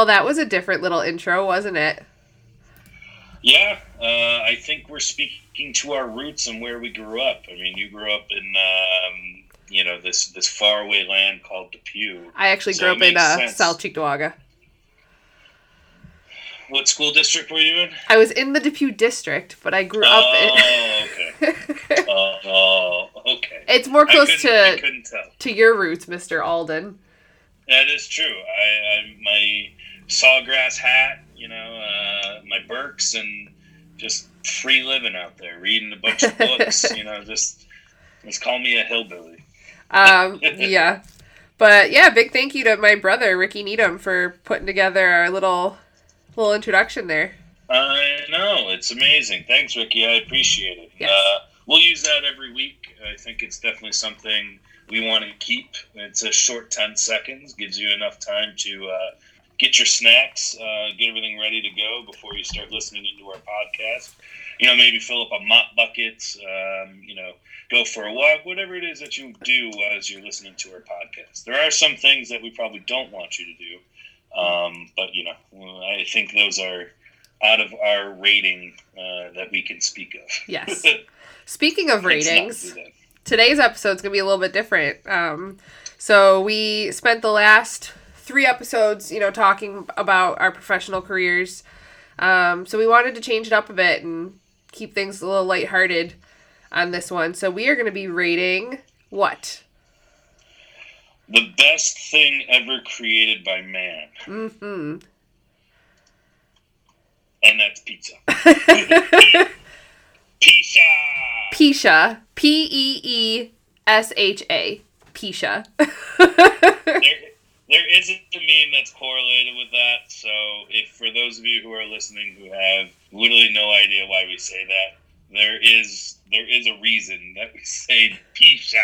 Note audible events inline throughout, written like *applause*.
Well, that was a different little intro, wasn't it? Yeah, uh, I think we're speaking to our roots and where we grew up. I mean, you grew up in, um, you know, this this faraway land called Depew. I actually So grew up in uh, sense. South Cheektowaga. What school district were you in? I was in the Depew district, but I grew up Oh, okay. in. Oh, *laughs* oh, okay. it's more close to to your roots, Mister Alden. That is true. I, I my sawgrass hat, you know, uh, my Birks, and just free living out there, reading a bunch of books. *laughs* you know, just just call me a hillbilly. Um, *laughs* yeah, but yeah, big thank you to my brother Ricky Needham for putting together our little little introduction there. I know it's amazing. Thanks, Ricky. I appreciate it. Yes. Uh, we'll use that every week. I think it's definitely something we want to keep. It's a short ten seconds, gives you enough time to uh, get your snacks, uh, get everything ready to go before you start listening into our podcast. You know, maybe fill up a mop bucket. Um, you know, go for a walk. Whatever it is that you do as you're listening to our podcast. There are some things that we probably don't want you to do, um, but you know, I think those are out of our rating uh, that we can speak of. Yes. *laughs* Speaking of ratings, today's episode is gonna be a little bit different. Um, so we spent the last three episodes, you know, talking about our professional careers. Um, so we wanted to change it up a bit and keep things a little lighthearted on this one. So we are gonna be rating what? The best thing ever created by man, Mm-hmm. and that's pizza. *laughs* Pizza. Pisha. P E E S H A. Pisha. *laughs* There, there isn't a meme that's correlated with that. So, if for those of you who are listening who have literally no idea why we say that, there is there is a reason that we *laughs* say pizza.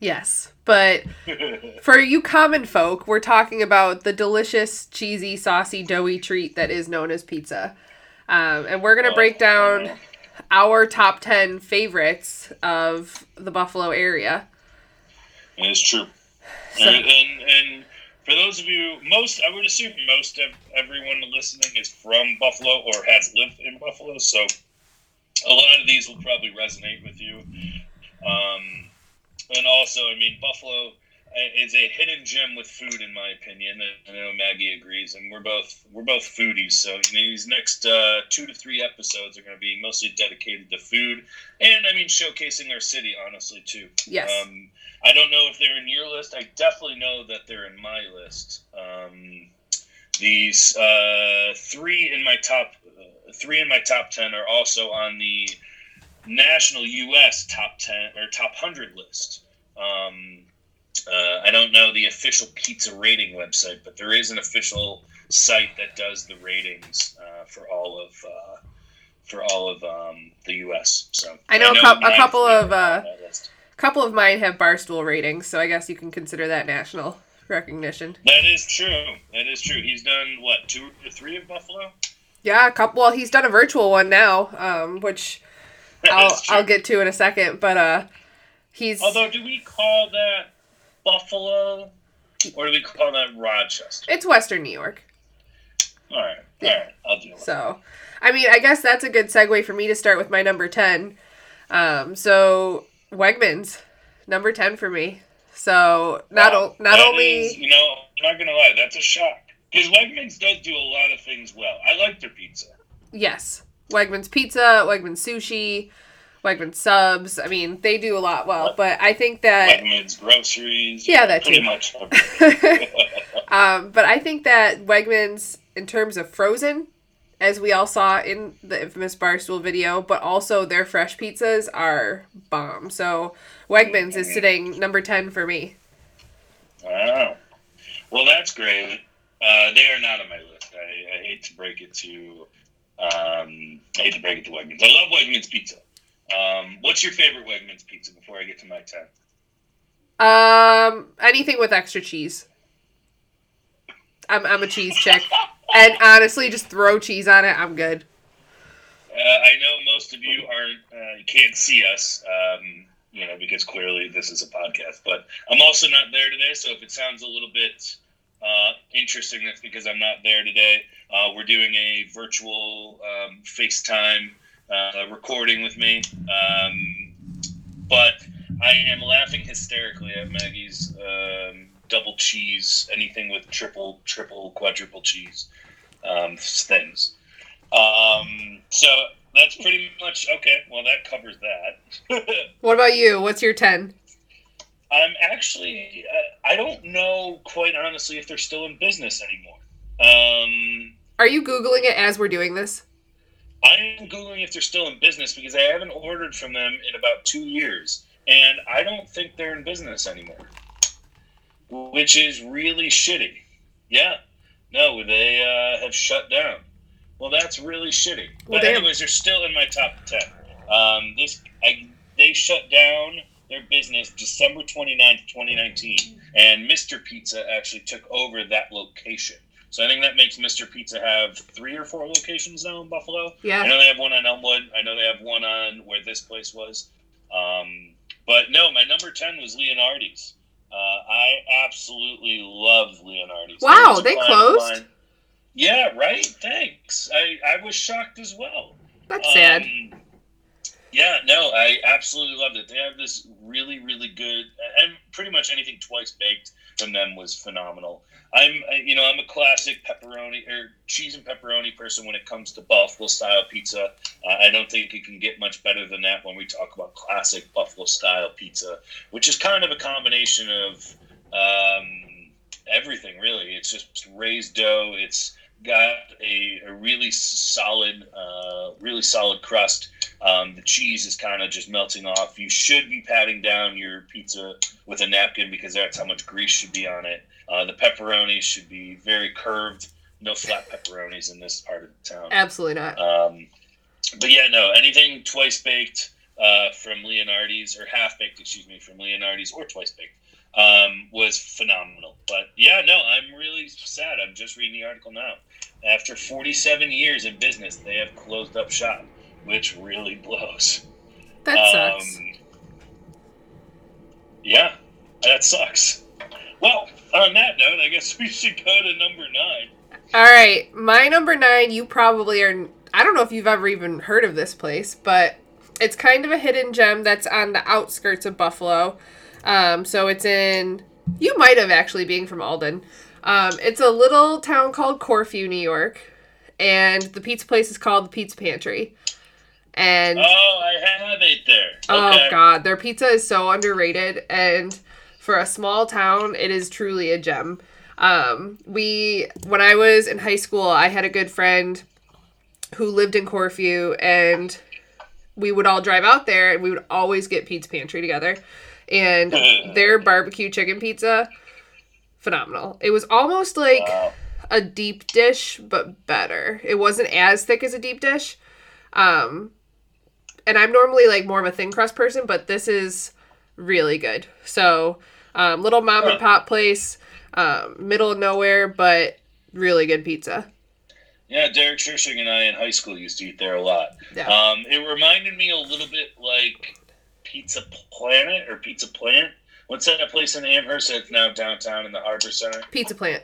yes. But *laughs* for you common folk, we're talking about the delicious, cheesy, saucy, doughy treat that is known as pizza. Um, and we're going to break down our top 10 favorites of the Buffalo area. It is true. So- and, and and for those of you, most I would assume most of everyone listening is from Buffalo or has lived in Buffalo, so a lot of these will probably resonate with you. Um, and also, I mean, Buffalo uh, is a hidden gem with food, in my opinion. And I know Maggie agrees, and we're both we're both foodies. So you know, these next uh, two to three episodes are going to be mostly dedicated to food, and I mean, showcasing our city, honestly, too. Yes. Um, I don't know if they're in your list. I definitely know that they're in my list. Um, these uh, three in my top uh, three in my top ten are also on the national U.S. top ten or top hundred list. Um, uh, I don't know the official pizza rating website, but there is an official site that does the ratings uh, for all of uh, for all of um, the U.S. So I know a cou- a couple three are of, on that list. A couple of mine have Barstool ratings, so I guess you can consider that national recognition. That is true. That is true. He's done what two or three of Buffalo. Yeah, a couple. Well, he's done a virtual one now, um, which I'll I'll get to in a second. But uh, he's Although, do we call that Buffalo, or do we call that Rochester? it's Western New York. All right, all right, I'll with it. So, I mean, I guess that's a good segue for me to start with my number 10. Um, so, Wegmans, number 10 for me. So, not, Wow, o- not only. is, you know, I'm not gonna lie, that's a shock because Wegmans does do a lot of things well. I like their pizza. Yes. Wegmans Pizza, Wegmans Sushi, Wegmans Subs. I mean, they do a lot well, but I think that. Wegmans groceries. Yeah, that pretty too. much. *laughs* *laughs* um, but I think that Wegmans, in terms of frozen, as we all saw in the infamous Barstool video, but also their fresh pizzas are bomb. So Wegmans is sitting number 10 for me. Wow. Well, that's great. Uh, they are not on my list. I, I hate to break it to. Um, I hate to break it to Wegmans. I love Wegmans pizza. Um, what's your favorite Wegmans pizza before I get to my ten? Um, anything with extra cheese. I'm, I'm a cheese chick. And honestly, just throw cheese on it. I'm good. Uh, I know most of you aren't uh, can't see us, um, you know, because clearly this is a podcast. But I'm also not there today, so if it sounds a little bit Uh, interesting, that's because I'm not there today. Uh, we're doing a virtual um, FaceTime uh, recording with me. Um, but I am laughing hysterically at Maggie's um, double cheese, anything with triple, triple, quadruple cheese um, things. Um, so that's pretty much okay. Well, that covers that. *laughs* What about you? What's your 10? I'm actually, uh, I don't know quite honestly if they're still in business anymore. Um, Are you Googling it as we're doing this? I am Googling if they're still in business because I haven't ordered from them in about two years. And I don't think they're in business anymore, which is really shitty. Yeah. No, they uh, have shut down. Well, that's really shitty. Well, But damn. anyways, they're still in my top ten. Um, this I, they shut down their business December 29th, 2019, and Mr. Pizza actually took over that location. So I think that makes Mr. Pizza have three or four locations now in Buffalo. Yeah. I know they have one on Elmwood. I know they have one on where this place was. Um, but no, my number 10 was Leonardi's. Uh, I absolutely love Leonardi's. Wow, they closed? Yeah, right? Thanks. I, I was shocked as well. That's sad. Yeah, no, I absolutely loved it. They have this really, really good, and pretty much anything twice baked from them was phenomenal. I'm, you know, I'm a classic pepperoni or cheese and pepperoni person when it comes to Buffalo style pizza. Uh, I don't think it can get much better than that when we talk about classic Buffalo style pizza, which is kind of a combination of um, everything, really. It's just raised dough. It's got a, a really solid, uh, really solid crust. Um, the cheese is kind of just melting off. You should be patting down your pizza with a napkin because that's how much grease should be on it. Uh, the pepperoni should be very curved. No flat pepperonis in this part of the town. Absolutely not. Um, but yeah, no, anything twice baked uh, from Leonardi's or half baked, excuse me, from Leonardi's or twice baked um, was phenomenal. But yeah, no, I'm really sad. I'm just reading the article now. After 47 years in business, they have closed up shop, which really blows. That sucks. Um, yeah, that sucks. Well, on that note, I guess *laughs* we should go to number nine. All right, my number nine. You probably are. I don't know if you've ever even heard of this place, but it's kind of a hidden gem that's on the outskirts of Buffalo. Um, so it's in. You might have actually being from Alden. Um, it's a little town called Corfu, New York, and the pizza place is called the Pizza Pantry. And Oh, I have it there. Oh god, their pizza is so underrated and for a small town, it is truly a gem. Um, we when I was in high school, I had a good friend who lived in Corfu and we would all drive out there and we would always get pizza pantry together. And their barbecue chicken pizza phenomenal. It was almost like Wow. a deep dish but better. It wasn't as thick as a deep dish. Um and I'm normally like more of a thin crust person, but this is really good. So, um, little mom and pop place, um, middle of nowhere, but really good pizza. Yeah, Derek Shershing and I in high school used to eat there a lot. Yeah. Um, it reminded me a little bit like Pizza Planet or Pizza Plant. What's that place in Amherst that's now downtown in the Harbor Center? Pizza plant.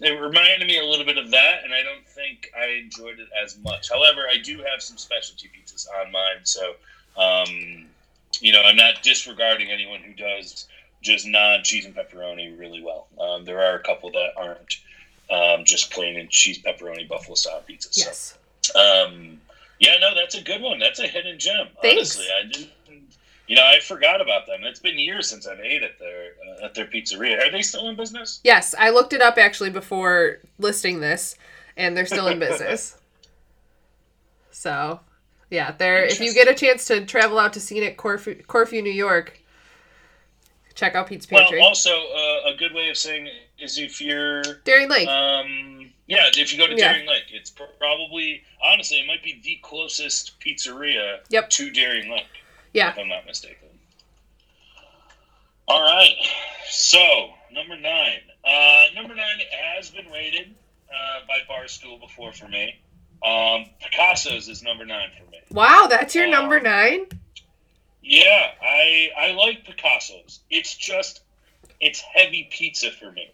It reminded me a little bit of that, and I don't think I enjoyed it as much. However, I do have some specialty pizzas on mine, so um, you know I'm not disregarding anyone who does just non cheese and pepperoni really well. Um, there are a couple that aren't um, just plain and cheese pepperoni buffalo style pizzas. Yes. So, um, yeah, no, that's a good one. That's a hidden gem. Thanks. Honestly, I didn't. You know, I forgot about them. It's been years since I've ate at their uh, at their pizzeria. Are they still in business? Yes, I looked it up actually before listing this, and they're still in business. *laughs* so, yeah, they're if you get a chance to travel out to scenic Corfu, Corfu New York, check out Pizza Pantry. Well, also uh, a good way of saying is if you're, Darien Lake. um, yeah, if you go to Yeah. Darien Lake, it's probably honestly it might be the closest pizzeria Yep. to Darien Lake, yeah. if I'm not mistaken. All right, so number nine. Uh, number nine has been rated uh, by Barstool before for me. Um, Picasso's is number nine for me. Wow, that's your number Um, nine? Yeah, I I like Picasso's. It's just it's heavy pizza for me.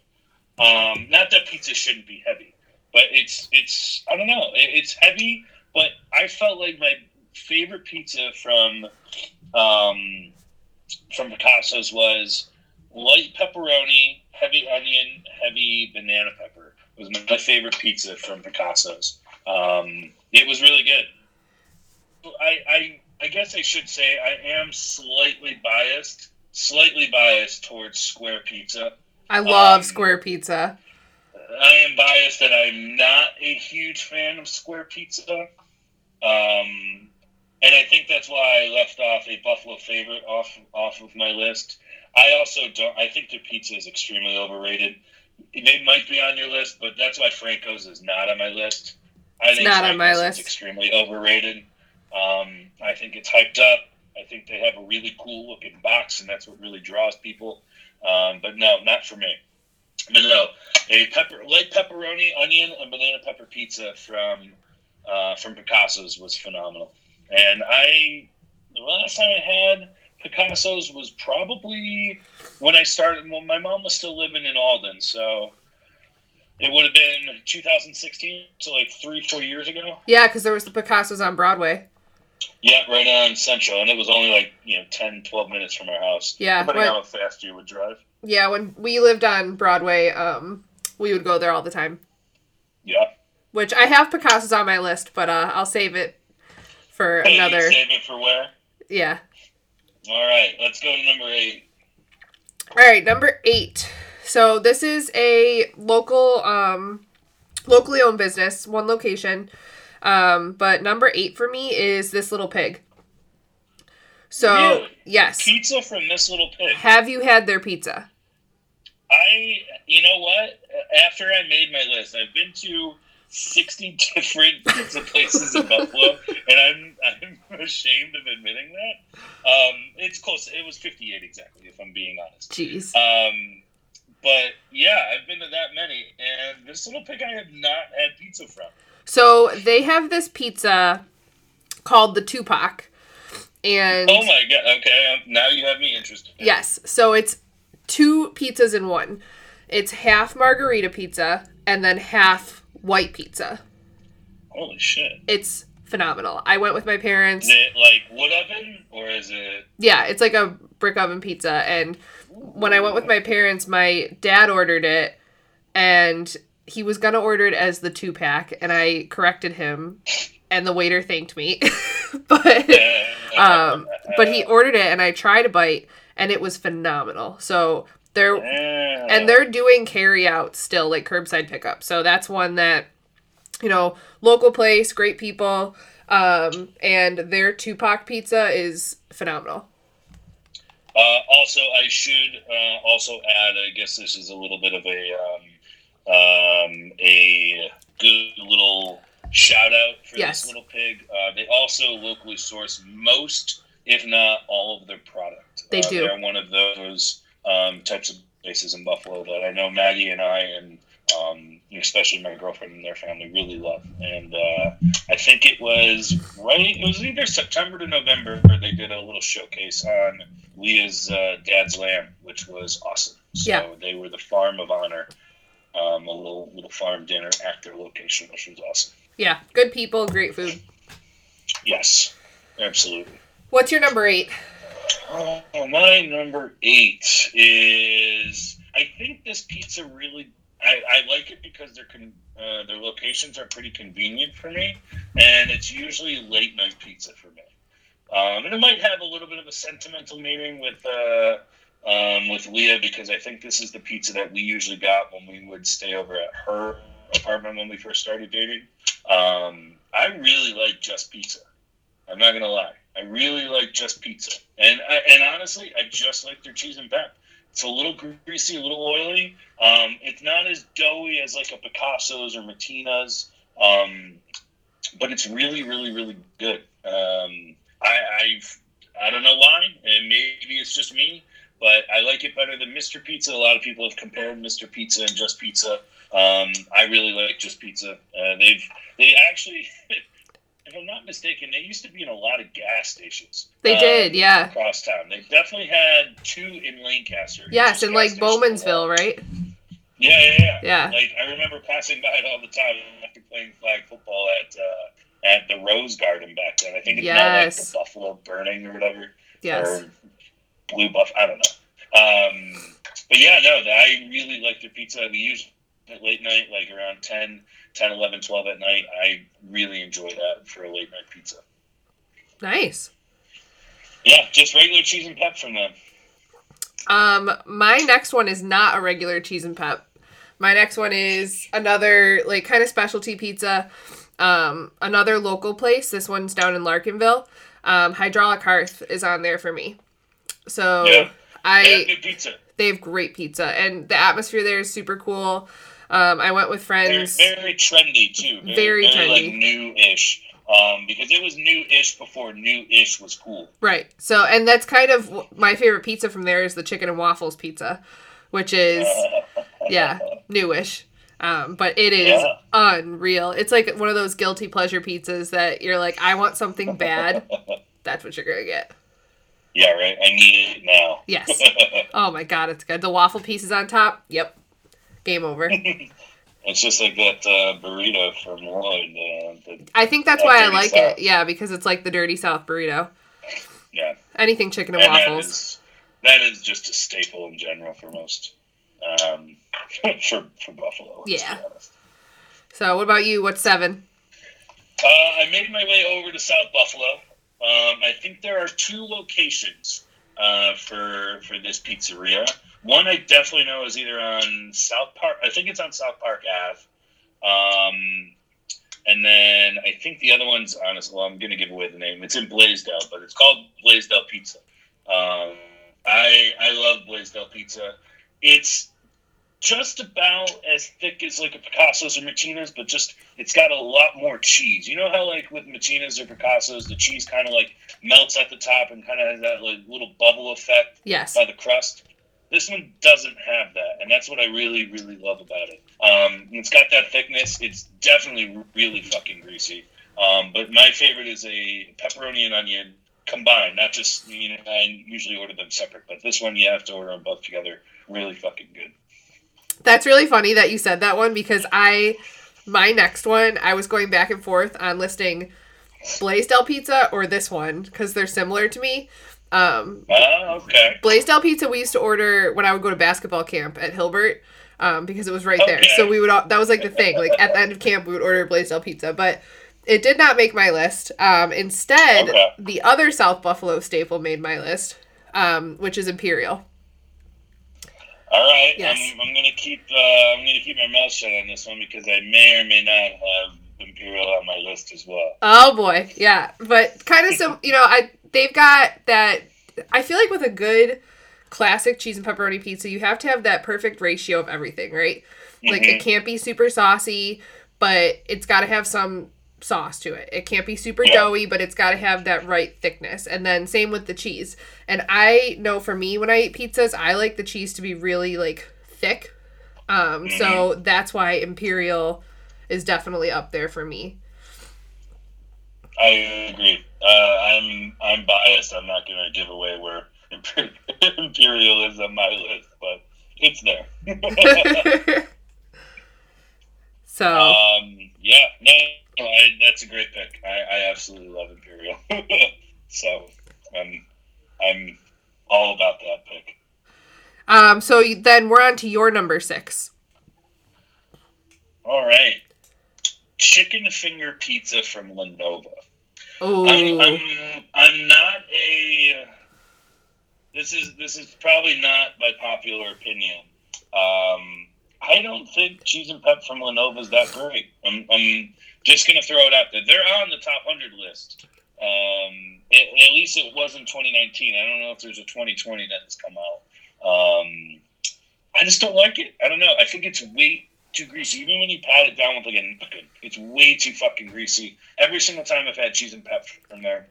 Um, not that pizza shouldn't be heavy, but it's it's I don't know. It, it's heavy, but I felt like my favorite pizza from um, from Picasso's was light pepperoni, heavy onion, heavy banana pepper. It was my favorite pizza from Picasso's. Um, it was really good. I, I I guess I should say I am slightly biased, slightly biased towards square pizza. I love Um, square pizza. I am biased that I'm not a huge fan of square pizza. Um, and I think that's why I left off a Buffalo favorite off off of my list. I also don't. I think their pizza is extremely overrated. They might be on your list, but that's why Franco's is not on my list. I think not on my Franco's is list. extremely overrated. Um, I think it's hyped up. I think they have a really cool looking box, and that's what really draws people. Um, but no, not for me. But no, a pepper light pepperoni, onion, and banana pepper pizza from uh, from Picasso's was phenomenal. And I, the last time I had Picasso's was probably when I started. When my mom was still living in Alden, so it would have been 2016, so like three, four years ago. Yeah, because there was the Picasso's on Broadway. Yeah, right on Central, and it was only like you know 10, 12 minutes from our house. Yeah, depending when- on how fast you would drive. Yeah, when we lived on Broadway, um, we would go there all the time. Yeah, Which I have Picasso's on my list, but uh, I'll save it for Hey, another. Save it for where? Yeah. All right, let's go to number eight. All right, number eight. So this is a local, um, locally owned business, one location. Um, but number eight for me is this little pig. So Really? yes, Pizza from this little pig. have you had their pizza? I, you know what? After I made my list, I've been to sixty different pizza places in Buffalo, and I'm I'm *laughs* ashamed of admitting that. Um, it's close. It was fifty-eight exactly, if I'm being honest. Jeez. Um, but yeah, I've been to that many, and this little pig I have not had pizza from. So they have this pizza called the Tupac, and Oh my god! Okay, um, now you have me interested. yes, so it's two pizzas in one. It's half margherita pizza and then half white pizza. Holy shit! It's phenomenal. I went with my parents. Is it like wood oven or is it? Yeah, it's like a brick oven pizza. And when I went with my parents, my dad ordered it, and he was gonna order it as the two pack, and I corrected him, and the waiter thanked me. *laughs* but um, but he ordered it, and I tried a bite, and it was phenomenal. So they're Yeah. and they're doing carry out still, like curbside pickup. So that's one that you know, local place, great people. Um, and their Tupac pizza is phenomenal. Uh, also, I should uh, also add. I guess this is a little bit of a um, um, a good little shout out for Yes. this little pig. Uh, they also locally source most, if not all, of their product. They Uh, do. They're one of those um, types of places in Buffalo that I know Maggie and I and um, especially my girlfriend and their family really love. And uh, I think it was right. It was either September to November where they did a little showcase on Leah's uh, dad's lamb, which was awesome. So Yeah. they were the farm of honor, um, a little little farm dinner at their location, which was awesome. Yeah, good people, great food. Yes, absolutely. What's your number eight? Oh, my number eight is. I think this pizza really. I, I like it because their con, uh, their locations are pretty convenient for me, and it's usually late night pizza for me. Um, and it might have a little bit of a sentimental meaning with uh, um, with Leah because I think this is the pizza that we usually got when we would stay over at her apartment when we first started dating. Um, I really like Just Pizza. I'm not gonna lie. I really like Just Pizza, and I- and honestly, I just like their cheese and pep. It's a little greasy, a little oily. Um, it's not as doughy as like a Picasso's or Matina's, um, but it's really, really, really good. Um, I, I've I don't know why, and maybe it's just me, but I like it better than Mr. Pizza. A lot of people have compared Mr. Pizza and Just Pizza. Um, I really like Just Pizza. Uh, they've they actually, *laughs* if I'm not mistaken, they used to be in a lot of gas stations. They um, did, yeah. across town. They definitely had two in Lancaster. Yes, in like. Bowmansville, right? Yeah, yeah, yeah. Yeah. Like I remember passing by it all the time after playing flag football at uh, at the Rose Garden back then. I think it's now like the Buffalo Burning or whatever. Yes. Or Blue Buff. I don't know. Um, but yeah, no, I really like their pizza. We use it late night, like around 10, 10, 11, 12 at night. I really enjoy that for a late night pizza. Nice. Yeah, just regular cheese and pep from them. Um, my next one is not a regular cheese and pep. My next one is another like kind of specialty pizza. Um, another local place. This one's down in Larkinville. Um, Hydraulic Hearth is on there for me. So Yeah. I they have great pizza and the atmosphere there is super cool. Um, I went with friends. very trendy too. Very like trendy. new-ish. Um, because it was new-ish before new-ish was cool. Right. So, and that's kind of my favorite pizza from there is the chicken and waffles pizza, which is *laughs* yeah, newish. Um, but it is Yeah. unreal. It's like one of those guilty pleasure pizzas that you're like, I want something bad. *laughs* That's what you're gonna get. Yeah, right. I need it now. Yes. *laughs* Oh my god, it's good. The waffle pieces on top. Yep. Game over. *laughs* It's just like that uh, burrito from Lloyd. Uh, the, I think that's That why I like South. it. Yeah, because it's like the dirty South burrito. yeah, Anything chicken and and waffles. is that is just a staple in general for most um, *laughs* for for Buffalo. Yeah. So, what about you? What's seven? Uh, I made my way over to South Buffalo. Um, I think there are two locations uh, for for this pizzeria. One I definitely know is either on South Park. I think it's on South Park Ave. Um, and then I think the other one's honestly, well, I'm going to give away the name. It's in Blasdell, but it's called Blasdell Pizza. Um, I I love Blasdell Pizza. It's just about as thick as like a Picasso's or Machina's, but just it's got a lot more cheese. You know how like with Machina's or Picasso's, the cheese kind of like melts at the top and kind of has that like little bubble effect Yes. by the crust. This one doesn't have that, and that's what I really, really love about it. Um, it's got that thickness. It's definitely really fucking greasy. Um, but my favorite is a pepperoni and onion combined, not just you know. I usually order them separate, but this one you have to order them both together. Really fucking good. That's really funny that you said that one because I, my next one, I was going back and forth on listing Blasdell Pizza or this one because they're similar to me. Um, Ah, okay. Blasdell Pizza we used to order when I would go to basketball camp at Hilbert um, because it was right there. So we would all, that was like the thing. Like at the end of camp, we would order Blasdell Pizza, but it did not make my list. Um, instead, Okay. the other South Buffalo staple made my list, um, which is Imperial. All right. Yes. I'm, I'm gonna keep. Uh, I'm gonna keep my mouth shut on this one because I may or may not have Imperial on my list as well. Oh boy, yeah, but kind of some, *laughs* you know, I they've got that. I feel like with a good classic cheese and pepperoni pizza, you have to have that perfect ratio of everything, right? Like it Mhm. can't be super saucy, but it's got to have some sauce to it. It can't be super Yeah. doughy, but it's got to have that right thickness. And then same with the cheese. And I know for me when I eat pizzas, I like the cheese to be really like thick. Um, so that's why imperial is definitely up there for me. I agree. Uh, I'm I'm biased. I'm not gonna give away where Imperial *laughs* is on my list, but it's there. *laughs* *laughs* so um, yeah, no, I, that's a great pick. I, I absolutely love Imperial. *laughs* so I'm I'm all about that pick. um so then we're on to your number 6. All right, chicken finger pizza from La Nova. Oh. I'm, I'm, I'm not a. This is this is probably not by popular opinion. Um, I don't think cheese and pep from La Nova is that great. I'm, I'm just gonna throw it out there. They're on the top hundred list. Um, at, at least it was in 2019. I don't know if there's a 2020 that has come out. Um, I just don't like it. I don't know. I think it's way too greasy. Even when you pat it down with like a napkin, it's way too fucking greasy. Every single time I've had cheese and pep from there,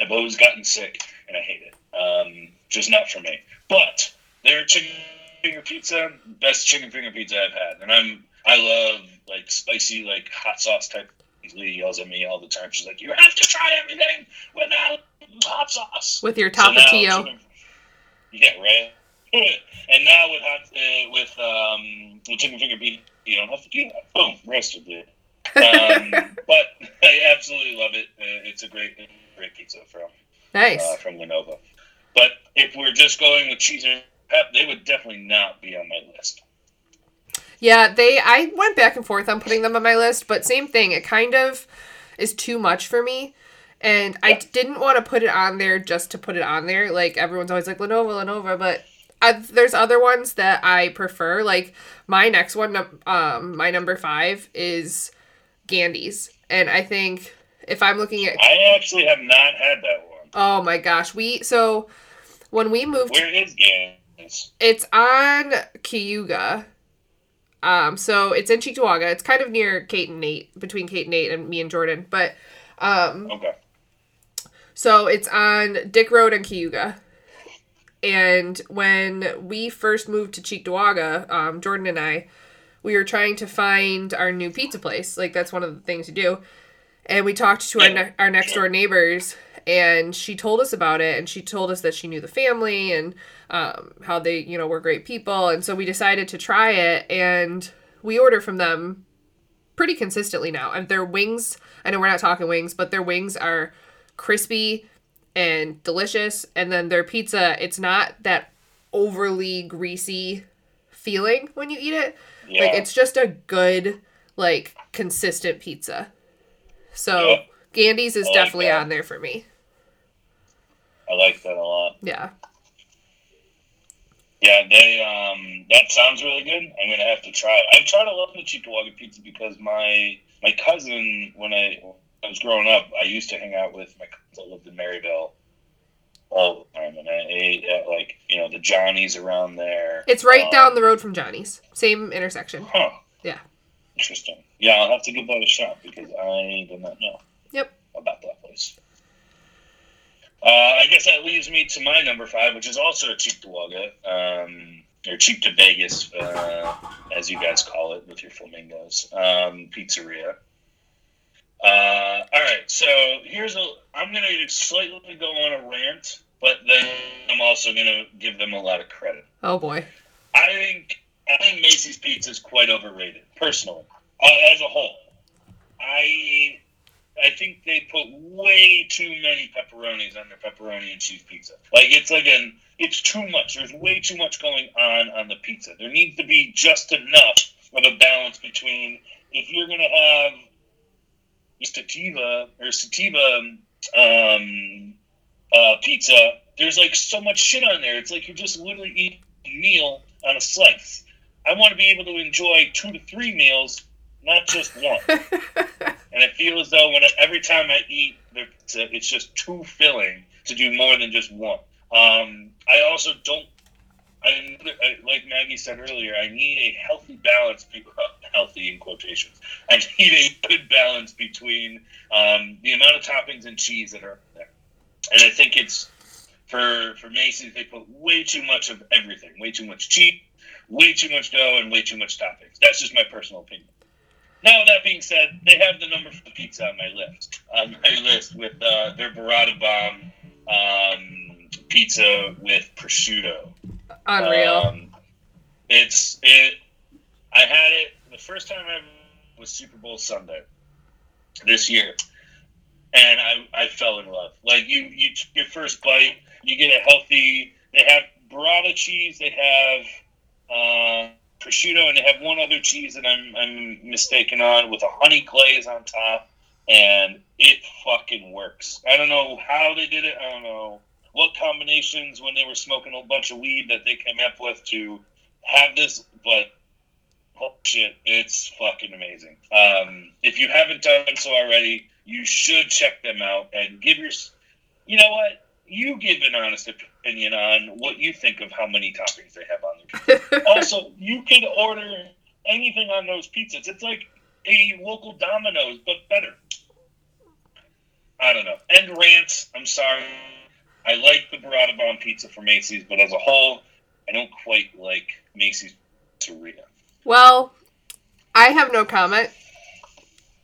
I've always gotten sick, and I hate it. Um, just not for me. But their chicken finger pizza, best chicken finger pizza I've had, and I'm I love like spicy like hot sauce type. Lee yells at me all the time. She's like, "You have to try everything without hot sauce." with your So now tapatio. chicken- Yeah, right. *laughs* and now with hot, uh, with um, with chicken finger pizza, you don't have to do that. Boom, roasted it. Um, *laughs* but I absolutely love it. Uh, it's a great, great pizza from Nice. uh, from La Nova. But if we're just going with cheese and pep, they would definitely not be on my list. Yeah, they I went back and forth on putting them on my list, but same thing. It kind of is too much for me. And I didn't want to put it on there just to put it on there. Like everyone's always like La Nova, Lenovo, but I, there's other ones that I prefer. Like my next one, um, my number five is Gandy's, and I think if I'm looking at, I actually have not had that one. oh my gosh, we so when we moved Where is Gans? It's on Cayuga. Um, so it's in Cheektowaga. It's kind of near Kate and Nate, between Kate and Nate and me and Jordan. But um, Okay. so it's on Dick Road and Cayuga. And when we first moved to Cheektowaga, um, Jordan and I, we were trying to find our new pizza place. Like that's one of the things you do. And we talked to our ne- our next door neighbors, and she told us about it. And she told us that she knew the family and um, how they, you know, were great people. And so we decided to try it, and we order from them pretty consistently now. And their wings, I know we're not talking wings, but their wings are crispy and delicious. And then their pizza, it's not that overly greasy feeling when you eat it. Yeah. Like it's just a good, like consistent pizza. So Yeah. Gandy's is I definitely on there for me. I like that a lot. Yeah. Yeah, they um that sounds really good. I'm gonna have to try it. I've tried a lot of the Cheektowaga pizza because my my cousin when I, when I was growing up, I used to hang out with my cousin that lived in Maryvale all the time, and I ate at like you know the Johnnies around there. It's right Um, down the road from Johnny's. Same intersection. Huh. Yeah. Interesting. Yeah, I'll have to give that a shot because I did not know. Yep. About that place. Uh, I guess that leaves me to my number five, which is also a cheap to um, or cheap to Vegas, uh, as you guys call it with your flamingos um, pizzeria. Uh, all right, so here's a. I'm gonna slightly go on a rant, but then I'm also gonna give them a lot of credit. Oh boy. I think I think Macy's Pizza is quite overrated, personally, uh, as a whole. I I think they put way too many pepperonis on their pepperoni and cheese pizza. Like it's like an it's too much. There's way too much going on on the pizza. There needs to be just enough of a balance between if you're gonna have sativa or sativa um, uh, pizza. There's like so much shit on there. It's like you're just literally eating a meal on a slice. I want to be able to enjoy two to three meals, not just one. and it feels as though when every time I eat it's just too filling to do more than just one. Um, I also don't. I, I like Maggie said earlier. I need a healthy balance. Healthy in quotations. I need a good balance between um, the amount of toppings and cheese that are there. And I think it's for for Macy's. They put way too much of everything. Way too much cheese. Way too much dough and way too much toppings. That's just my personal opinion. Now that being said, they have the number for the pizza on my list. On my list with uh, their burrata bomb um, pizza with prosciutto. Unreal. Um, it's it. I had it the first time I was Super Bowl Sunday this year, and I I fell in love. Like you, you took your first bite, you get a healthy. They have burrata cheese. They have uh, prosciutto, and they have one other cheese that I'm I'm mistaken on with a honey glaze on top, and it fucking works. I don't know how they did it. I don't know what combinations when they were smoking a bunch of weed that they came up with to have this, but oh shit, it's fucking amazing. Um, if you haven't done so already, you should check them out and give your, you know what, you give an honest opinion on what you think of how many toppings they have on their pizza. *laughs* also, you can order anything on those pizzas. It's like a local Domino's, but better. I don't know. End rants. I'm sorry. I like the burrata bomb pizza from Macy's, but as a whole, I don't quite like Macy's pizzeria. well, I have no comment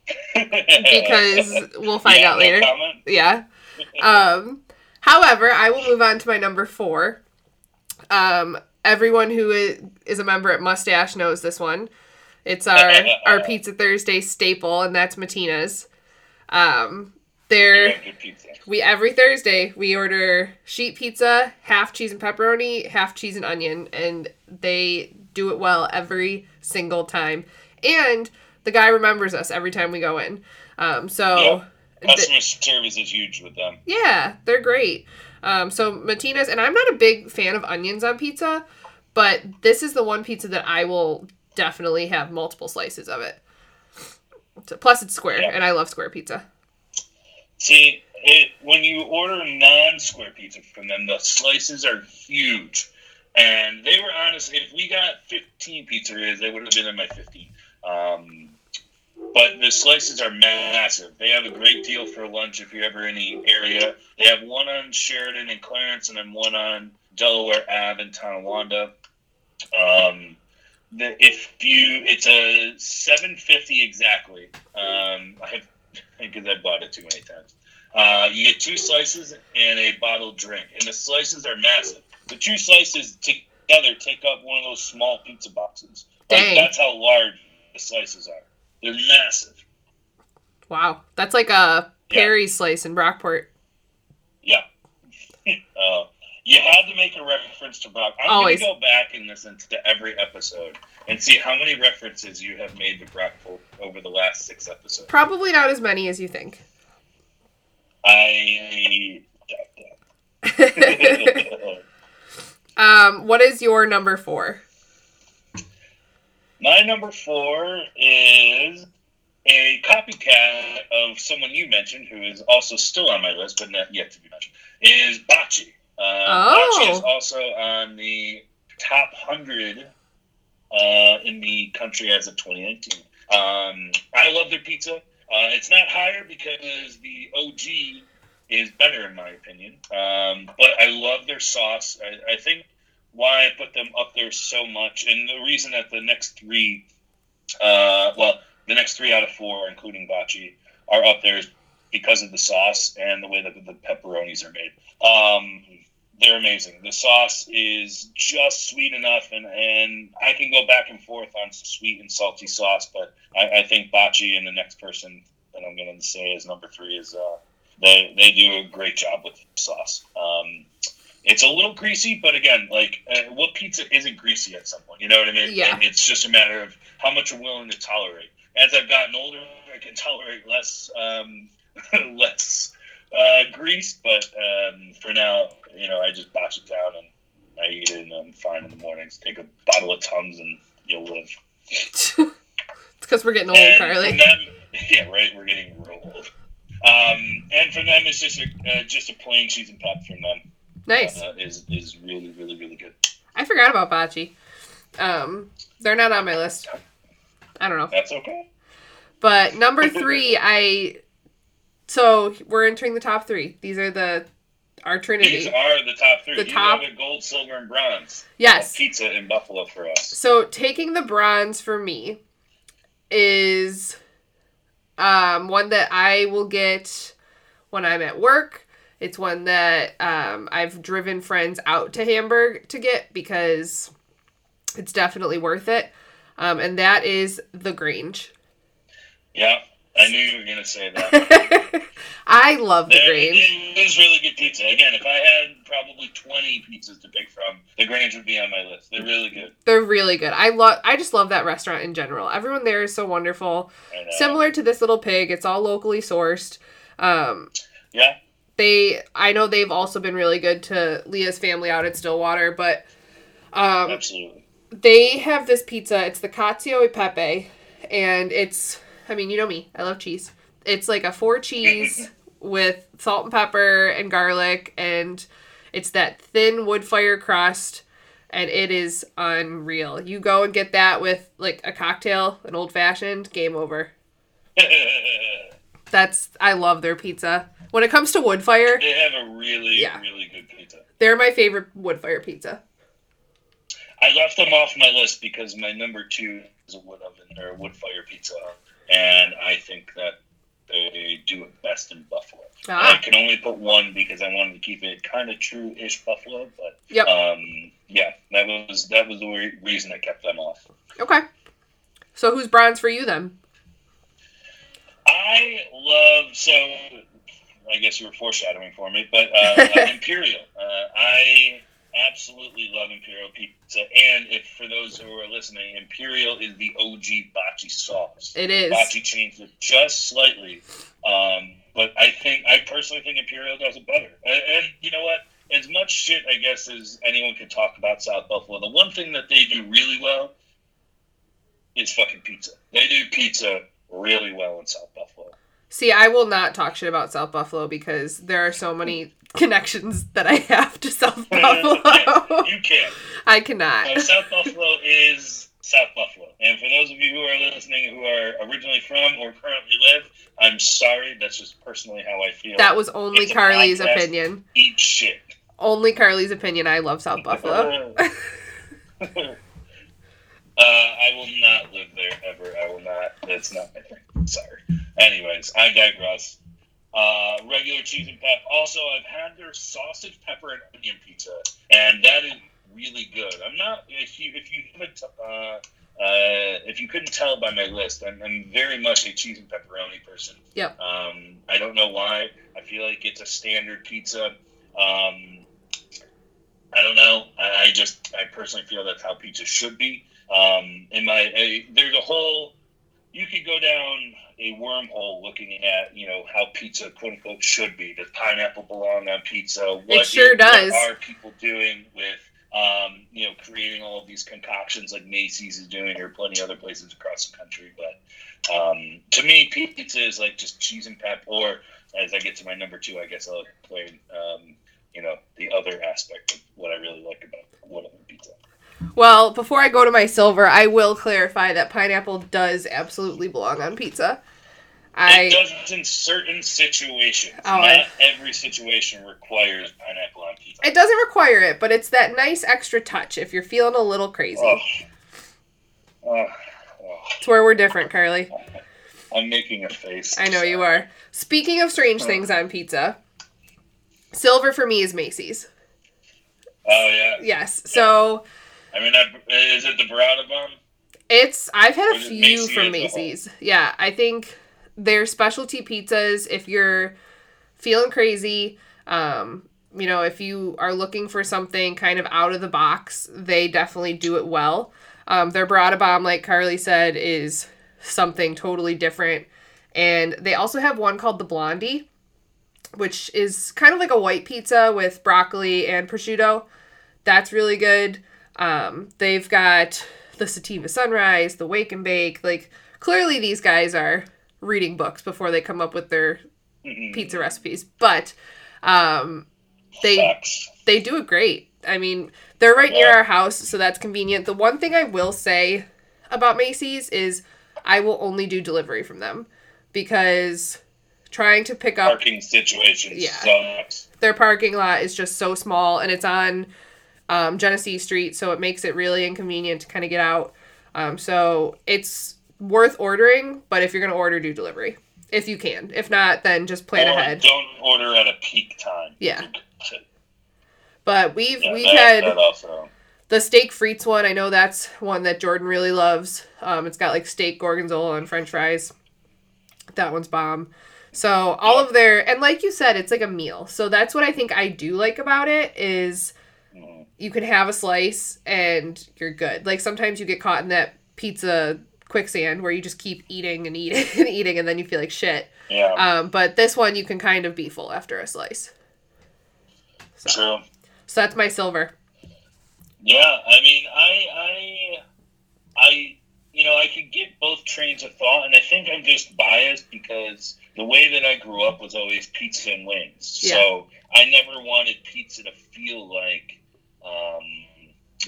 *laughs* because we'll find Yeah, out later. Yeah. Um, however, I will move on to my number four. Um, everyone who is a member at Mustache knows this one. It's our *laughs* our Pizza Thursday staple, and that's Matina's. Um, Yeah, pizza. we every Thursday we order sheet pizza, half cheese and pepperoni, half cheese and onion, and they do it well every single time. And the guy remembers us every time we go in. Um, so th- Customer service is huge with them. yeah, they're great. Um, so Matina's, and I'm not a big fan of onions on pizza, but this is the one pizza that I will definitely have multiple slices of it. So- Plus, it's square, Yeah. and I love square pizza. See, it, when you order non-square pizza from them, the slices are huge, and they were honest. If we got 15 pizzerias, they would have been in my 15. Um, but the slices are massive. They have a great deal for lunch if you're ever in the area. They have one on Sheridan and Clarence, and then one on Delaware Ave in Tonawanda. Um, the, if you, it's a 750 exactly. Um, I because I bought it too many times. Uh, you get two slices and a bottled drink, and the slices are massive. The two slices together take up one of those small pizza boxes. Like, that's how large the slices are. They're massive. Wow, that's like a Perry slice in Brockport. Yeah. *laughs* uh, you had to make a reference to Brock. I'm Always. going to go back and listen to every episode and see how many references you have made to Brockport over the last six episodes. Probably not as many as you think. I doubt that. *laughs* *laughs* um, what is your number four? My number four is a copycat of someone you mentioned, who is also still on my list, but not yet to be mentioned, is Bocce. Uh, Oh. Bocce is also on the top 100 uh, in the country as of 2019. Um, I love their pizza. Uh, it's not higher because the OG is better, in my opinion. Um, but I love their sauce. I, I think why I put them up there so much, and the reason that the next three, uh, well, the next three out of four, including Bocce, are up there is because of the sauce and the way that the pepperonis are made. Um, they're amazing. The sauce is just sweet enough, and, and I can go back and forth on sweet and salty sauce, but I, I think Bocce and the next person that I'm going to say is number three is uh, they they do a great job with sauce. Um, it's a little greasy, but again, like uh, what pizza isn't greasy at some point? You know what I mean? Yeah. And It's just a matter of how much you're willing to tolerate. As I've gotten older, I can tolerate less um, *laughs* less uh, grease, but um, for now, you know, I just botch it down and I eat it, and I'm fine in the mornings. Take a bottle of Tums, and you'll live. *laughs* it's because we're getting old, And Carly. them, *laughs* yeah, right. We're getting real old. Um, and for them, it's just a uh, just a plain cheese and pep from them. Nice. Uh, is is really really really good. I forgot about Bocce. Um, they're not on my list. I don't know. That's okay. But number *laughs* three, I. So we're entering the top three. These are the our trinity. These are the top three. The you top- gold, silver, and bronze. Yes. Pizza in Buffalo for us. So taking the bronze for me is um, one that I will get when I'm at work. It's one that um, I've driven friends out to Hamburg to get because it's definitely worth it. Um, and that is the Grange. Yeah, I knew you were gonna say that. *laughs* I love the There- Grange. It is really good pizza. Again, if I had probably 20 pizzas to pick from, the Grange would be on my list. They're really good. They're really good. I love. I just love that restaurant in general. Everyone there is so wonderful. Similar to this little pig, it's all locally sourced. Um, Yeah, they I know they've also been really good to Leah's family out at Stillwater, but um, absolutely. they have this pizza. It's the Cacio e Pepe, and it's I mean you know me, I love cheese. It's like a four cheese *laughs* with salt and pepper and garlic, and it's that thin wood fire crust, and it is unreal. You go and get that with like a cocktail, an old fashioned, game over. *laughs* That's I love their pizza. When it comes to wood fire, they have a really, Yeah. really good pizza. they're my favorite wood fire pizza. I left them off my list because my number two is a wood oven or a wood fire pizza, and I think that they do it best in Buffalo. I Ah, can only put one because I wanted to keep it kind of true-ish Buffalo, but Yep. um, yeah, that was that was the re- reason I kept them off. Okay. So who's bronze for you then? I love so. I guess you were foreshadowing for me, but uh, *laughs* Imperial. Uh, I absolutely love Imperial pizza, and if for those who are listening, Imperial is the OG bocce sauce. It is. Bocce changed it just slightly, um, but I think I personally think Imperial does it better. And, and you know what? As much shit I guess as anyone could talk about South Buffalo, the one thing that they do really well is fucking pizza. They do pizza really well in South Buffalo. See, I will not talk shit about South Buffalo because there are so many connections that I have to South Buffalo. you can. I cannot. Uh, South Buffalo is South Buffalo. And for those of you who are listening who are originally from or currently live, I'm sorry. That's just personally how I feel. That was only It's Carly's opinion. Eat shit. Only Carly's opinion. I love South Buffalo. *laughs* *laughs* Uh, I will not live there ever. I will not. That's not my thing. Sorry. Anyways, I digress. Uh, regular cheese and pep. Also, I've had their sausage, pepper, and onion pizza, and that is really good. I'm not if you if you haven't uh, uh, if you couldn't tell by my list, I'm, I'm very much a cheese and pepperoni person. Yep. Um, I don't know why. I feel like it's a standard pizza. Um, I don't know. I, I just I personally feel that's how pizza should be. Um, in my a, there's a whole you could go down a wormhole looking at you know how pizza quote unquote should be. Does pineapple belong on pizza? What it sure is- does. What are people doing with um, you know creating all of these concoctions like Macy's is doing or plenty other places across the country? But um, to me, pizza is like just cheese and pep. Or as I get to my number two, I guess I'll explain um, you know the other aspect of what I really like about pizza. Well, before I go to my silver, I will clarify that pineapple does absolutely belong on pizza. it I does in certain situations. Oh, Not every situation requires pineapple on pizza. it doesn't require it, but it's that nice extra touch if you're feeling a little crazy. Oh. Oh, oh. It's where we're different, Carly. *laughs* I'm making a face. I know you are. Speaking of strange things on pizza, silver for me is Macy's. Oh yeah. Yes. So I mean, is it the burrata bun? it's I've had a few Macy's from Macy's. Yeah, I think their specialty pizzas if you're feeling crazy, um you know, if you are looking for something kind of out of the box, they definitely do it well. Um, their burrata bomb, like Carly said, is something totally different. And they also have one called the Blondie, which is kind of like a white pizza with broccoli and prosciutto. That's really good. Um, they've got the Sativa Sunrise, the Wake and Bake. Like, clearly, these guys are reading books before they come up with their Mhm. pizza recipes. But um, they they do it great. I mean, they're right near our house, so that's convenient. The one thing I will say about Macy's is I will only do delivery from them because trying to pick up Parking situations Yeah. sucks. their parking lot is just so small and it's on um, Genesee Street, so it makes it really inconvenient to kind of get out. Um, so it's worth ordering, but if you're going to order, do delivery if you can. If not, then just plan or ahead. don't order at a peak time. Yeah. But we've Yeah, we've that, had that also. the steak frites one. I know that's one that Jordan really loves. Um, it's got like steak gorgonzola and French fries. That one's bomb. So all of their and like you said, it's like a meal. So that's what I think I do like about it is. You can have a slice and you're good. Like sometimes you get caught in that pizza quicksand where you just keep eating and eating *laughs* and eating and then you feel like shit. Yeah. Um, but this one you can kind of be full after a slice. So, True. so that's my silver. Yeah, I mean, I, I, I, you know, I could get both trains of thought, and I think I'm just biased because the way that I grew up was always pizza and wings. Yeah. So I never wanted pizza to feel like, um,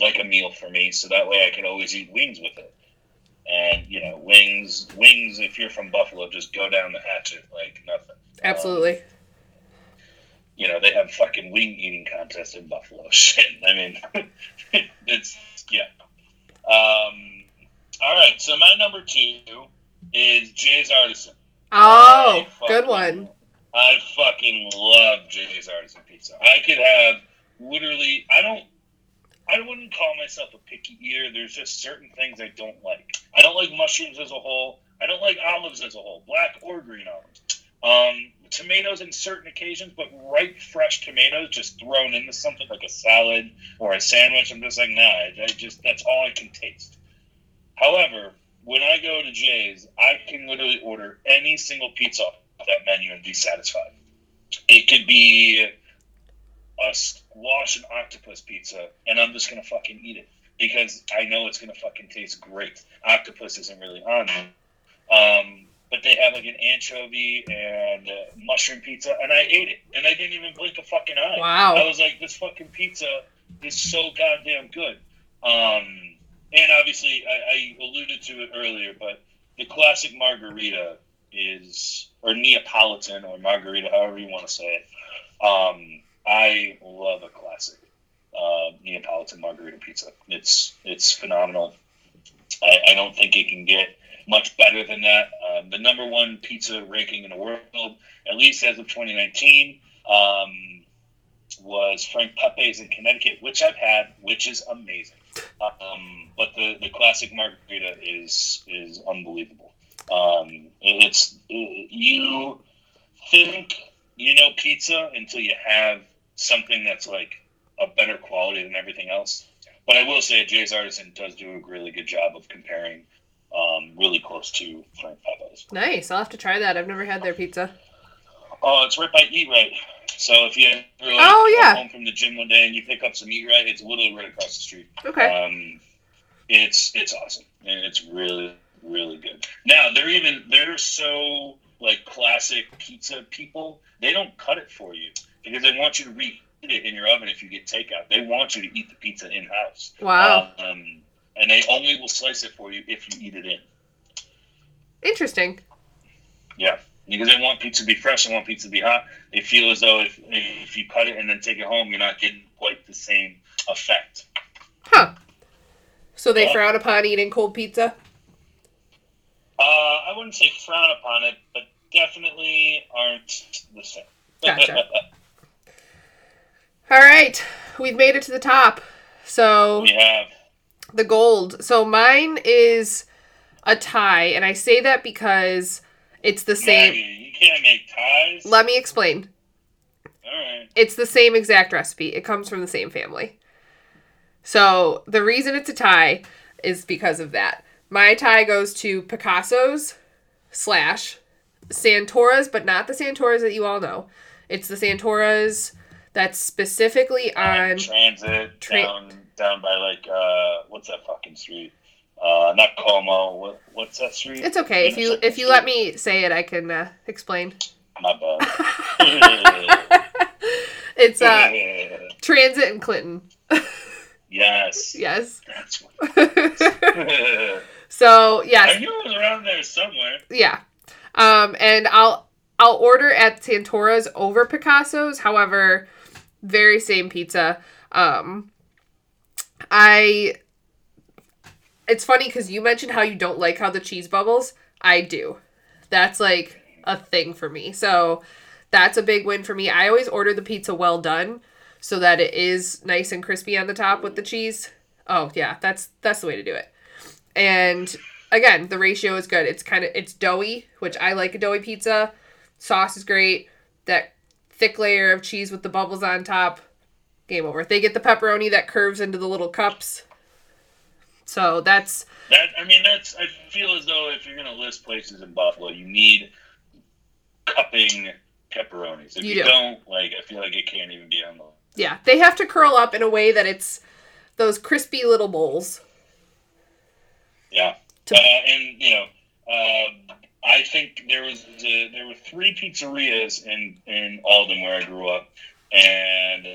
like a meal for me. So that way I could always eat wings with it. And you know, wings, wings. If you're from Buffalo, just go down the hatchet like nothing. Absolutely. you know, they have fucking wing eating contests in Buffalo. *laughs* Shit. I mean, *laughs* it's yeah. Um, all right. So my number two is Jay's Artisan. oh, good one. I fucking love Jay's Artisan Pizza. I could have literally. I don't. I wouldn't call myself a picky eater. There's just certain things I don't like. I don't like mushrooms as a whole. I don't like olives as a whole, black or green olives. Um, tomatoes in certain occasions, but ripe fresh tomatoes just thrown into something like a salad or a sandwich, I'm just like, nah. I, I just that's all I can taste. However, when I go to Jay's, I can literally order any single pizza off that menu and be satisfied. It could be a squash and octopus pizza, and I'm just gonna fucking eat it because I know it's gonna fucking taste great. Octopus isn't really on it. Um, but they have like an anchovy and uh, mushroom pizza, and I ate it, and I didn't even blink a fucking eye. Wow. I was like, this fucking pizza is so goddamn good. Um, and obviously, I, I alluded to it earlier, but the classic margherita is, or Neapolitan or margherita, however you want to say it. Um, I love a classic uh, Neapolitan margherita pizza. It's it's phenomenal. I, I don't think it can get much better than that. Um, the number one pizza ranking in the world, at least as of 2019, um, was Frank Pepe's in Connecticut, which I've had, which is amazing. Um, but the, the classic margherita is is unbelievable. Um, it's you think you know pizza until you have something that's like a better quality than everything else. But I will say, Jay's Artisan does do a really good job of comparing um, really close to Frank Pepe's. Nice. I'll have to try that. I've never had their pizza. Oh, it's right by Eat Right. So if you ever, like, Oh, come yeah. home from the gym one day and you pick up some Eat Right, it's literally right across the street. Okay. Um, it's it's awesome and it's really really good. Now they're even they're so like classic pizza people. They don't cut it for you because they want you to reheat it in your oven if you get takeout. They want you to eat the pizza in house. Wow. Um, and they only will slice it for you if you eat it in. Interesting. Yeah, because they want pizza to be fresh. They want pizza to be hot. They feel as though if if you cut it and then take it home, you're not getting quite the same effect. Huh. So they frown upon eating cold pizza? Uh, I wouldn't say frown upon it, but definitely aren't the same. Gotcha. *laughs* All right. We've made it to the top. So we have. the gold. So mine is a tie, and I say that because it's the same. Maggie, you can't make ties. Let me explain. All right. It's the same exact recipe. It comes from the same family. So the reason it's a tie is because of that. My tie goes to Picasso's slash Santora's, but not the Santora's that you all know. It's the Santora's that's specifically on. transit tra- down down by like uh what's that fucking street? Uh, not Como. What, what's that street? It's okay if you if you let me say it, I can uh, explain. My bad. *laughs* It's uh *laughs* Transit and Clinton. *laughs* yes. Yes. That's what. so I yes, knew it was around there somewhere. yeah. Um, and I'll I'll order at Santora's over Picasso's. However, very same pizza. Um, I. It's funny because you mentioned how you don't like how the cheese bubbles. I do. That's like a thing for me. So that's a big win for me. I always order the pizza well done so that it is nice and crispy on the top with the cheese. Oh yeah, that's that's the way to do it. And again, the ratio is good. It's kind of it's doughy, which I like a doughy pizza. Sauce is great. That thick layer of cheese with the bubbles on top. Game over. They get the pepperoni that curves into the little cups. So that's That I mean, that's. I feel as though if you're gonna list places in Buffalo, you need cupping pepperonis. If You you, do. don't, like, I feel like it can't even be on the. yeah. They have to curl up in a way that it's those crispy little bowls. Yeah. To- Uh, and you know, um, I think there was there were three pizzerias in in Alden where I grew up, and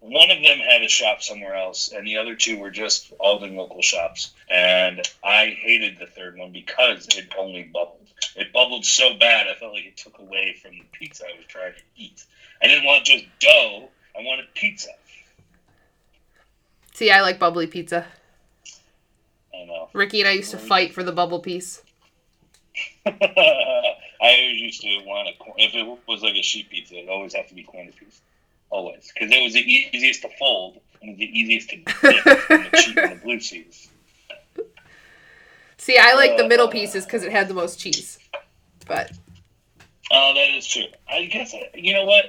one of them had a shop somewhere else, and the other two were just Alden local shops. And I hated the third one because it only bubbled. It bubbled so bad, I felt like it took away from the pizza I was trying to eat. I didn't want just dough; I wanted pizza. See, I like bubbly pizza. I know. Ricky and I used to fight for the bubble piece. *laughs* I always used to want a if it was like a sheet pizza, it always have to be corner piece. always because it was the easiest to fold and the easiest to *laughs* dip in the, cheese, in the blue cheese. See, I like the middle uh, pieces because it had the most cheese. But Oh, that is true. I guess uh, you know what.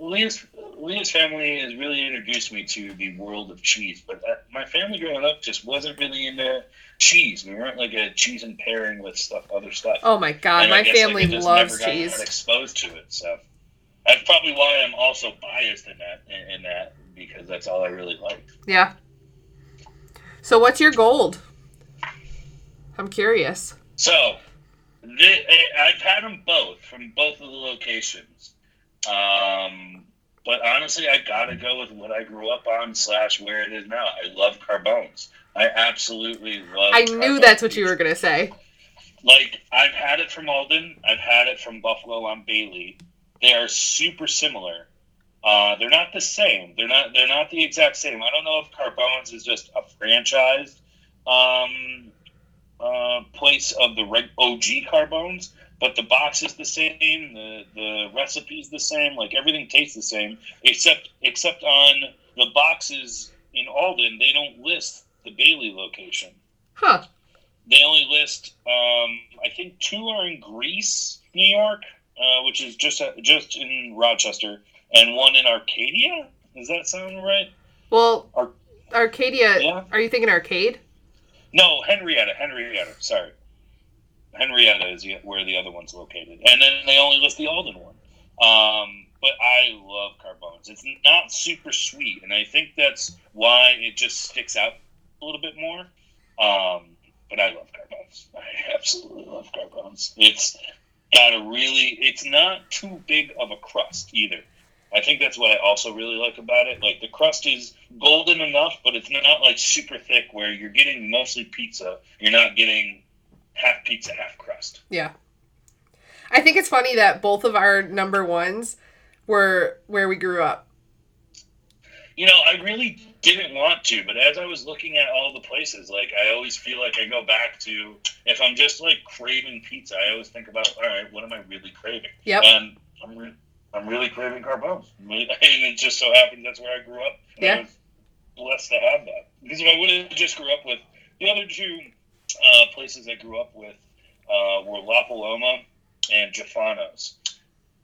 Leah's Leah's family has really introduced me to the world of cheese, but that, my family growing up just wasn't really into cheese. We weren't like a cheese and pairing with stuff, other stuff. oh my god, And my guess, like, family just loves cheese. exposed to it, so that's probably why I'm also biased in that in, in that because that's all I really like. Yeah. So what's your gold? I'm curious. So, the, I've had them both from both of the locations. Um, but honestly, I gotta go with what I grew up on slash where it is now. I love carbones. I absolutely love. I knew that's what you were gonna say. Like I've had it from Alden. I've had it from Buffalo on Bailey. They are super similar. Uh, they're not the same. They're not. They're not the exact same. I don't know if Carbone's is just a franchise um, uh, place of the reg- OG Carbone's, but the box is the same. The the recipe's the same. Like everything tastes the same, except except on the boxes in Alden, they don't list the Bailey location Huh. they only list um, I think two are in Greece, New York, uh, which is just just in Rochester, and one in Arcadia. Does that sound right? Well, Ar- Arcadia. Yeah. Are you thinking arcade? No, Henrietta. Henrietta. Sorry, Henrietta is where the other one's located, and then they only list the Alden one. Um, but I love Carbone's. It's not super sweet, and I think that's why it just sticks out a little bit more. Um, but I love Carbone's. I absolutely love Carbones. It's got a really. It's not too big of a crust either. I think that's what I also really like about it. Like the crust is golden enough, but it's not like super thick where you're getting mostly pizza. You're not getting half pizza, half crust. Yeah. I think it's funny that both of our number ones were where we grew up. You know, I really didn't want to, but as I was looking at all the places, like I always feel like I go back to if I'm just like craving pizza, I always think about, all right, what am I really craving? Yep. And I'm re- I'm really craving carbones, *laughs* and it just so happens that's where I grew up. And Yeah. I was blessed to have that because if I would have just grew up with the other two uh, places I grew up with uh, were La Paloma and Jafano's.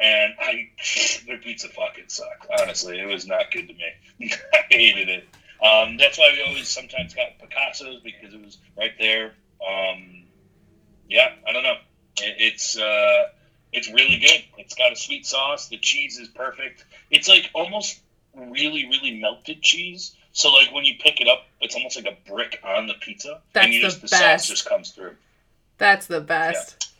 And I, *sighs* their pizza fucking sucked. Honestly, it was not good to me. *laughs* I hated it. Um, that's why we always sometimes got Picasso's because it was right there. Um, yeah, I don't know. It, it's uh, it's really good. It's got a sweet sauce. The cheese is perfect. It's like almost really, really melted cheese. So like when you pick it up, it's almost like a brick on the pizza, That's and you the just the best. sauce just comes through. That's the best.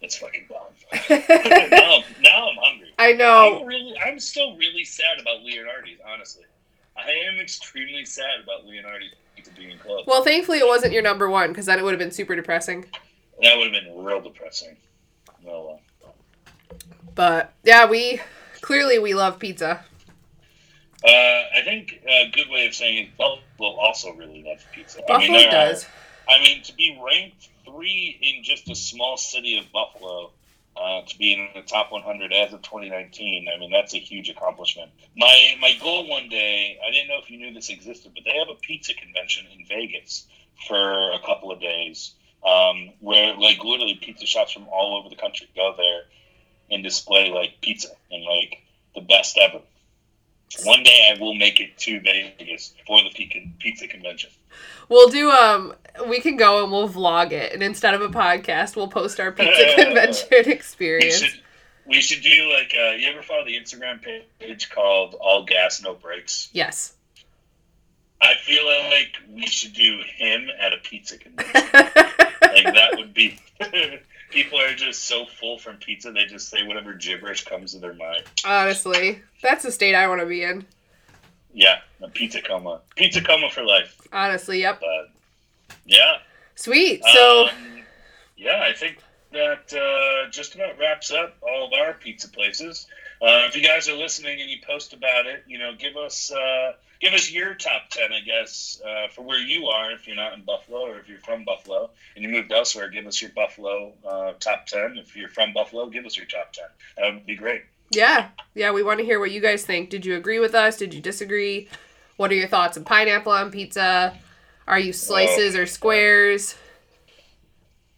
It's fucking bomb. *laughs* now, now I'm hungry. I I'm know. really, I'm still really sad about Leonardi's. Honestly, I am extremely sad about Leonardi's pizza being closed. Well, thankfully it wasn't your number one because then it would have been super depressing. that would have been real depressing. Well, uh, But yeah, we clearly we love pizza. Uh, I think a good way of saying it, Buffalo also really loves pizza. I Buffalo mean, there does. Are, I mean, to be ranked three in just a small city of Buffalo. Uh, to be in the top 100 as of 2019, I mean that's a huge accomplishment. My my goal one day, I didn't know if you knew this existed, but they have a pizza convention in Vegas for a couple of days, um, where like literally pizza shops from all over the country go there and display like pizza and like the best ever. One day I will make it to Vegas for the pizza pizza convention. We'll do um we can go and we'll vlog it and instead of a podcast we'll post our pizza *laughs* convention We experience. should we should do like uh, you ever follow the Instagram page called All Gas No Brakes? Yes. I feel like we should do him at a pizza convention. *laughs* like that would be. *laughs* People are just so full from pizza, they just say whatever gibberish comes to their mind. Honestly, that's the state I want to be in. Yeah, a pizza coma, pizza coma for life. Honestly, yep. But yeah, Sweet. So, Um, yeah, I think that uh, just about wraps up all of our pizza places. Uh, if you guys are listening and you post about it, you know, give us uh, give us your top ten, I guess, uh, for where you are. If you're not in Buffalo, or if you're from Buffalo and you moved elsewhere, give us your Buffalo uh, top ten. If you're from Buffalo, give us your top ten. That would be great. Yeah, yeah, we want to hear what you guys think. Did you agree with us? Did you disagree? What are your thoughts on pineapple on pizza? Are you slices or squares?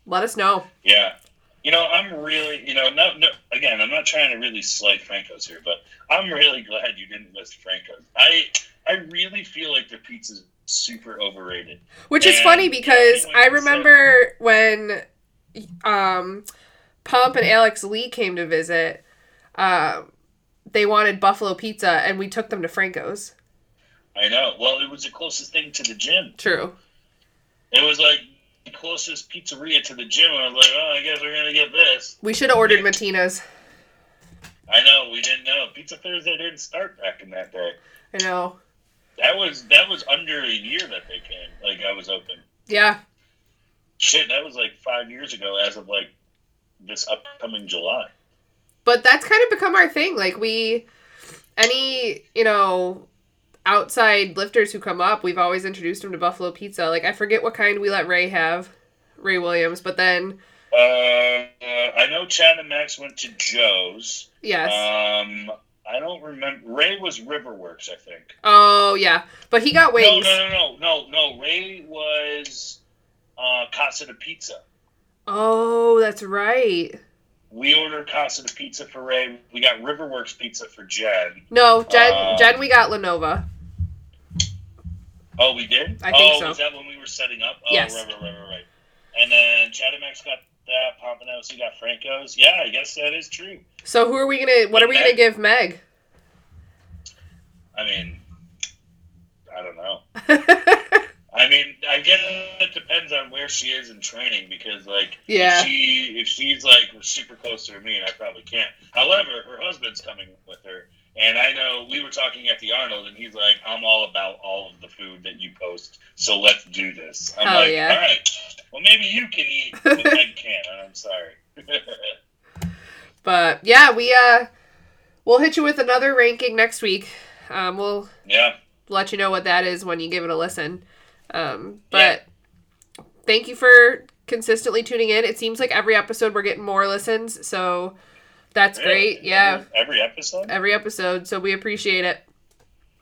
Let us know. Yeah. You know, I'm really, you know, no, no. Again, I'm not trying to really slight Franco's here, but I'm really glad you didn't list Franco's. I, I really feel like their pizza's super overrated. Which is And funny because I remember when um Pump and Alex Lee came to visit, um they wanted buffalo pizza and we took them to Franco's. I know. Well, it was the closest thing to the gym. True. It was like the closest pizzeria to the gym. I was like, oh, I guess we're gonna get this. We should have ordered Matina's. I know. We didn't know. Pizza Thursday didn't start back in that day. I know. That was that was under a year that they came. Like I was open. Yeah. Shit, that was like five years ago. As of like this upcoming July. But that's kind of become our thing. Like we any, you know, outside lifters who come up, we've always introduced them to buffalo pizza. Like I forget what kind we let Ray have, Ray Williams, but then Uh, uh, I know Chad and Max went to Joe's. yes. Um, I don't remember. Ray was Riverworks, I think. oh yeah. But he got wings. no, no, no, no, no. Ray was uh, Casa de Pizza. Oh, that's right. We ordered Casa de Pizza for Ray. We got Riverworks Pizza for Jen. No, Jen Uh, Jen we got La Nova. Oh, we did. I think oh, so. was that when we were setting up? Oh, Yes. right, right, right, right, right. And then Chad and Max got that. Pompanos, you got Franco's. Yeah, I guess that is true. So who are we gonna what are we gonna give Meg? I mean, I don't know. *laughs* I mean, I guess it depends on where she is in training because, like, Yeah. if she if she's like super close to me, and I probably can't. However, her husband's coming with her, and I know we were talking at the Arnold, and he's like, "I'm all about all of the food that you post, so let's do this." I'm Hell like, yeah. "All right, well, maybe you can eat, but I can't." and I'm sorry. *laughs* but yeah, we uh we'll hit you with another ranking next week. Um we'll yeah, let you know what that is when you give it a listen. Um, but thank you for consistently tuning in. It seems like every episode we're getting more listens, so that's great. Yeah, Every, every episode. every episode. So we appreciate it.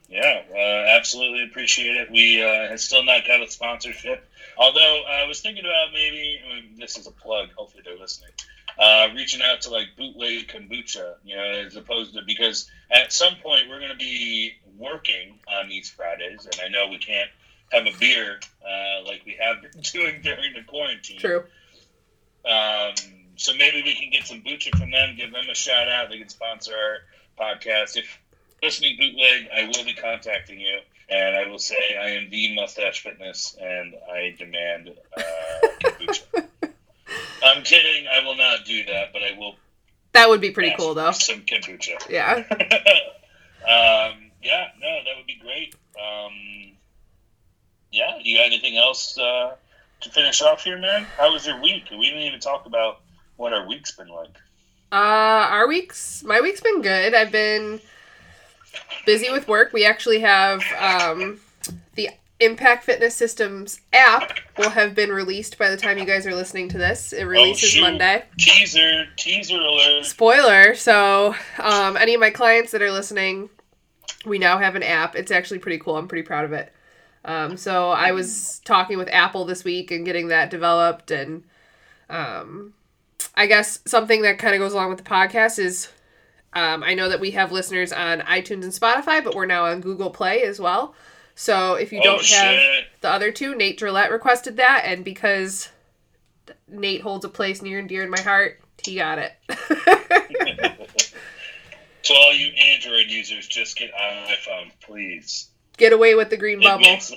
Yeah, uh, absolutely appreciate it. We uh, have still not got a sponsorship. Although I was thinking about maybe I mean, this is a plug. Hopefully they're listening. Uh, reaching out to like bootleg kombucha, you know, as opposed to because at some point we're going to be working on these Fridays, and I know we can't have a beer uh, like we have been *laughs* doing during the quarantine. True. Um, so maybe we can get some bucha from them, give them a shout out. They can sponsor our podcast. If listening bootleg, I will be contacting you, and I will say I am the Mustache Fitness, and I demand uh, kombucha. *laughs* I'm kidding. I will not do that, but I will. That would be pretty cool, though. Some kombucha. Yeah. *laughs* um, yeah, no, that would be great. Um, yeah, you got anything else uh, to finish off here, man? How was your week? We didn't even talk about what our week's been like. Uh, our week's my week's been good. I've been busy with work. We actually have um, the Impact Fitness Systems app will have been released by the time you guys are listening to this. It releases shoot. Monday. Teaser, teaser alert. Spoiler. So, um, any of my clients that are listening, we now have an app. It's actually pretty cool. I'm pretty proud of it. Um, so I was talking with Apple this week and getting that developed, and um, I guess something that kind of goes along with the podcast is um, I know that we have listeners on iTunes and Spotify, but we're now on Google Play as well. So if you Oh, don't have the other two, Nate Drillette requested that, and because Nate holds a place near and dear in my heart, he got it. *laughs* To all you Android users, just get on iPhone, please. Get away with the green It bubble. makes-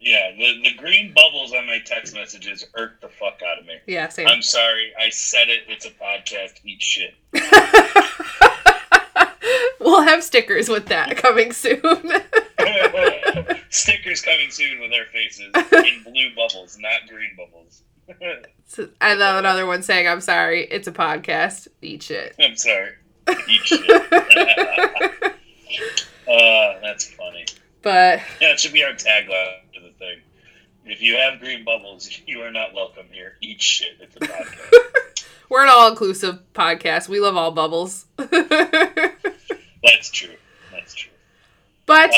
yeah, the, the green bubbles on my text messages irk the fuck out of me. Yeah, same. I'm sorry, I said it. It's a podcast. Eat shit. *laughs* we'll have stickers with that coming soon. *laughs* Stickers coming soon with our faces in *laughs* blue bubbles, not green bubbles. and then another one saying, "I'm sorry, it's a podcast. Eat shit." I'm sorry. Eat shit. uh, that's funny. but Yeah, it should be our tagline to the thing. If you have green bubbles, *laughs* you are not welcome here. Eat shit. It's a podcast. *laughs* We're an all inclusive podcast. We love all bubbles. *laughs* That's true. That's true. but Uh,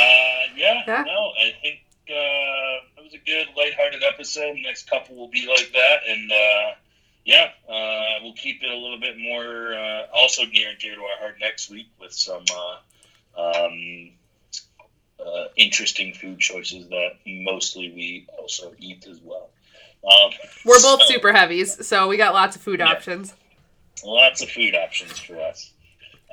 yeah, Yeah. no, I think uh, it was a good, lighthearted episode. Next couple will be like that, and uh, yeah, uh, we'll keep it a little bit more, uh, also near and dear to our heart next week with some uh, um, uh, interesting food choices that mostly we also eat as well. Um, we're both so- super heavies, so we got lots of food Yeah. options. lots of food options for us.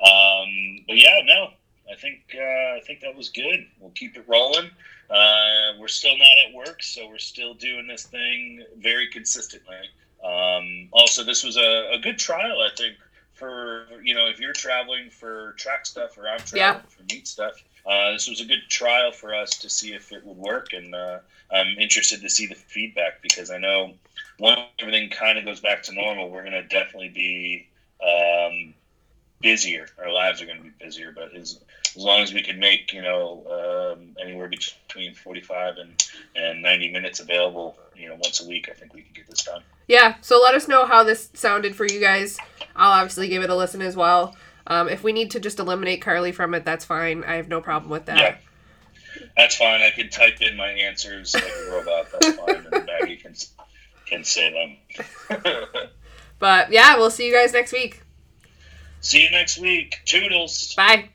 Um, but yeah, no, I think uh, I think that was good. We'll keep it rolling. Uh, we're still not at work, so we're still doing this thing very consistently. Um, also, this was a, a good trial, I think, for you know if you're traveling for track stuff or I'm traveling for meet stuff. Uh, this was a good trial for us to see if it would work, and uh, I'm interested to see the feedback because I know once everything kind of goes back to normal, we're going to definitely be um, busier. Our lives are going to be busier, but as, as long as we can make you know um, anywhere between 45 and, and 90 minutes available, you know, once a week, I think we can get this done. Yeah, so let us know how this sounded for you guys. I'll obviously give it a listen as well. Um, if we need to just eliminate Carly from it, that's fine. I have no problem with that. Yeah. That's fine. I can type in my answers like a robot. That's fine, and Maggie can can say them. *laughs* But yeah, we'll see you guys next week. See you next week. Toodles. Bye.